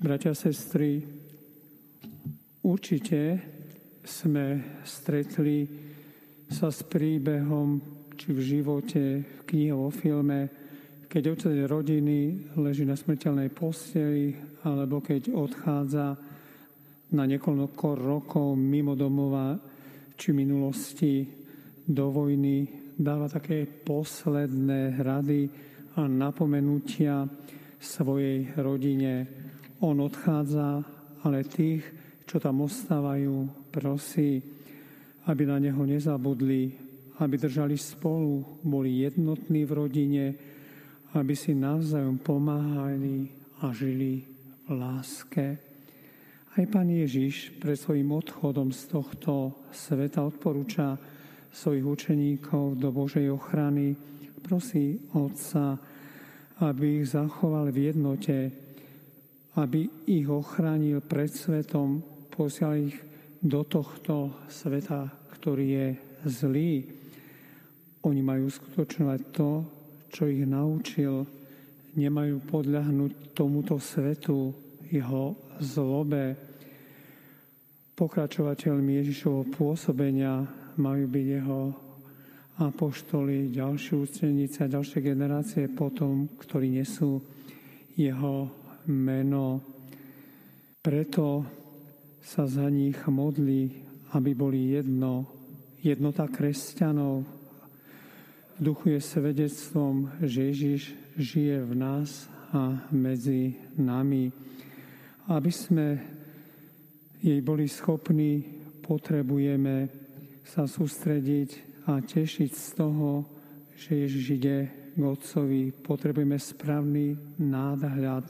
Bratia, sestry, určite sme stretli sa s príbehom, či v živote, v knihe, vo filme, keď otec rodiny leží na smrteľnej posteli, alebo keď odchádza na niekoľko rokov mimo domova či minulosti do vojny, dáva také posledné rady a napomenutia svojej rodine, on odchádza, ale tých, čo tam ostávajú, prosí, aby na neho nezabudli, aby držali spolu, boli jednotní v rodine, aby si navzájom pomáhali a žili v láske. Aj pán Ježiš pred svojim odchodom z tohto sveta odporúča svojich učeníkov do Božej ochrany. Prosí Otca, aby ich zachoval v jednote, aby ich ochránil pred svetom, posial ich do tohto sveta, ktorý je zlý. Oni majú skutočnovať to, čo ich naučil, nemajú podľahnúť tomuto svetu, jeho zlobe. Pokračovateľmi Ježišovho pôsobenia majú byť jeho apoštoli, ďalšie účeníci a ďalšie generácie potom, ktorí nesú jeho meno. Preto sa za nich modlí, aby boli jedno, jednota kresťanov. V duchu je svedectvom, že Ježiš žije v nás a medzi nami. Aby sme jej boli schopní, potrebujeme sa sústrediť a tešiť z toho, že Ježiš ide k Otcovi. Potrebujeme správny nádhľad,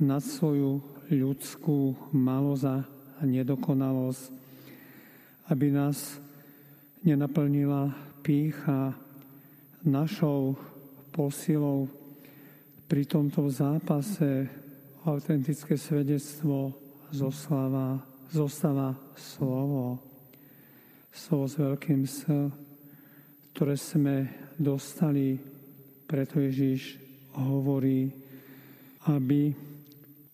nad svoju ľudskú malosť a nedokonalosť, aby nás nenaplnila pícha našou posilou pri tomto zápase autentické svedectvo zosláva, zostáva slovo, slovo s veľkým S, ktoré sme dostali, preto Ježiš hovorí, aby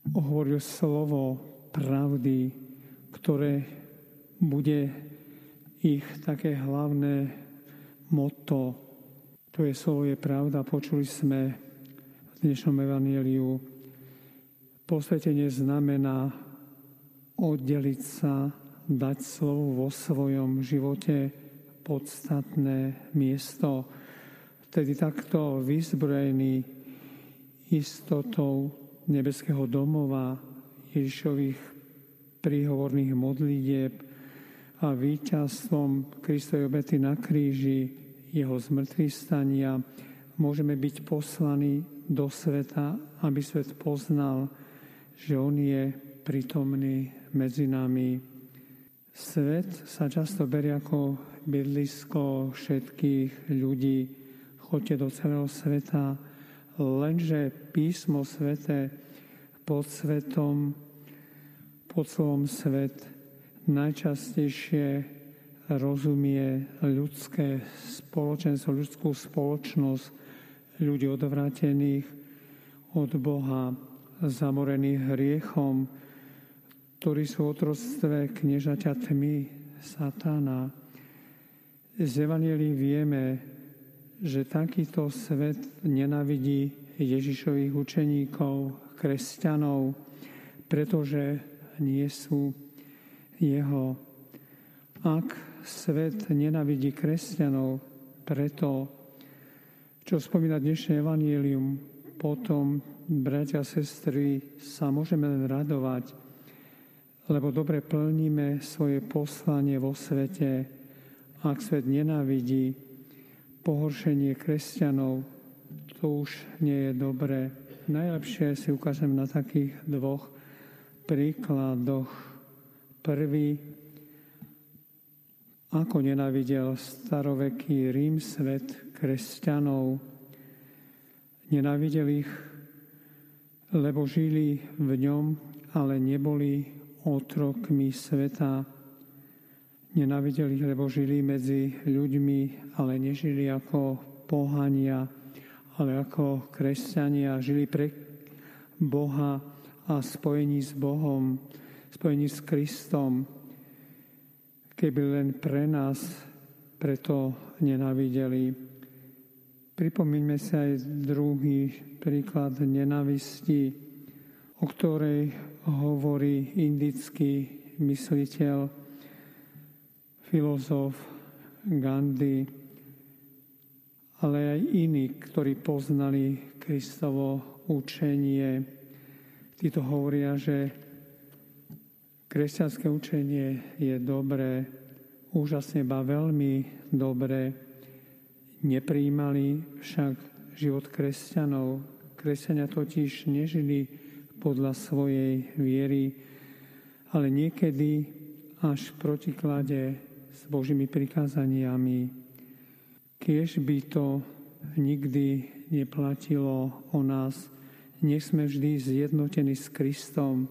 hovoril slovo pravdy, ktoré bude ich také hlavné motto. To je slovo je pravda. Počuli sme v dnešnom evaníliu. Posvetenie znamená oddeliť sa, dať slovo vo svojom živote podstatné miesto. Vtedy takto vyzbrojený istotou nebeského domova, Ježišových príhovorných modlitieb a víťazstvom Kristovej obety na kríži, jeho zmrtvých stania, môžeme byť poslaní do sveta, aby svet poznal, že On je prítomný medzi nami. Svet sa často berie ako bydlisko všetkých ľudí. Choďte do celého sveta, Lenže písmo svete pod svetom, pod slovom svet najčastejšie rozumie ľudské spoločenstvo, ľudskú spoločnosť ľudí odvrátených od Boha, zamorených hriechom, ktorí sú v otrostve kniežaťa tmy, satana. Z Evangelii vieme, že takýto svet nenavidí Ježišových učeníkov, kresťanov, pretože nie sú jeho. Ak svet nenavidí kresťanov, preto, čo spomína dnešné evanílium, potom, bratia a sestry, sa môžeme len radovať, lebo dobre plníme svoje poslanie vo svete. Ak svet nenávidí, pohoršenie kresťanov, to už nie je dobré. Najlepšie si ukážem na takých dvoch príkladoch. Prvý, ako nenavidel staroveký Rím svet kresťanov. Nenavidel ich, lebo žili v ňom, ale neboli otrokmi sveta Nenávideli ich, lebo žili medzi ľuďmi, ale nežili ako pohania, ale ako kresťania. Žili pre Boha a spojení s Bohom, spojení s Kristom, keby len pre nás preto nenavideli. Pripomíňme si aj druhý príklad nenavisti, o ktorej hovorí indický mysliteľ, filozof Gandhi, ale aj iní, ktorí poznali Kristovo učenie. Títo hovoria, že kresťanské učenie je dobré, úžasne, ba veľmi dobré. Nepríjmali však život kresťanov. Kresťania totiž nežili podľa svojej viery, ale niekedy až v protiklade s Božími prikázaniami. Kiež by to nikdy neplatilo o nás, nech sme vždy zjednotení s Kristom,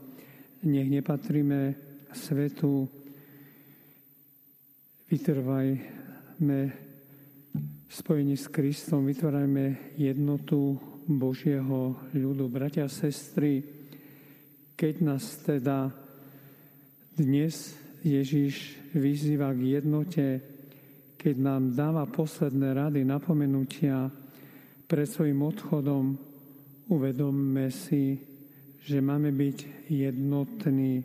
nech nepatríme svetu, vytrvajme spojení s Kristom, vytvárajme jednotu Božieho ľudu. Bratia a sestry, keď nás teda dnes Ježiš vyzýva k jednote, keď nám dáva posledné rady, napomenutia pred svojim odchodom, uvedomme si, že máme byť jednotní,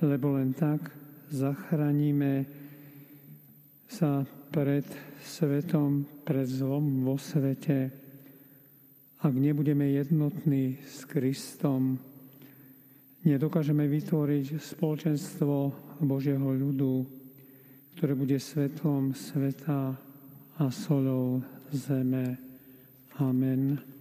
lebo len tak zachránime sa pred svetom, pred zlom vo svete. Ak nebudeme jednotní s Kristom, nedokážeme vytvoriť spoločenstvo Božieho ľudu, ktoré bude svetlom sveta a solou zeme. Amen.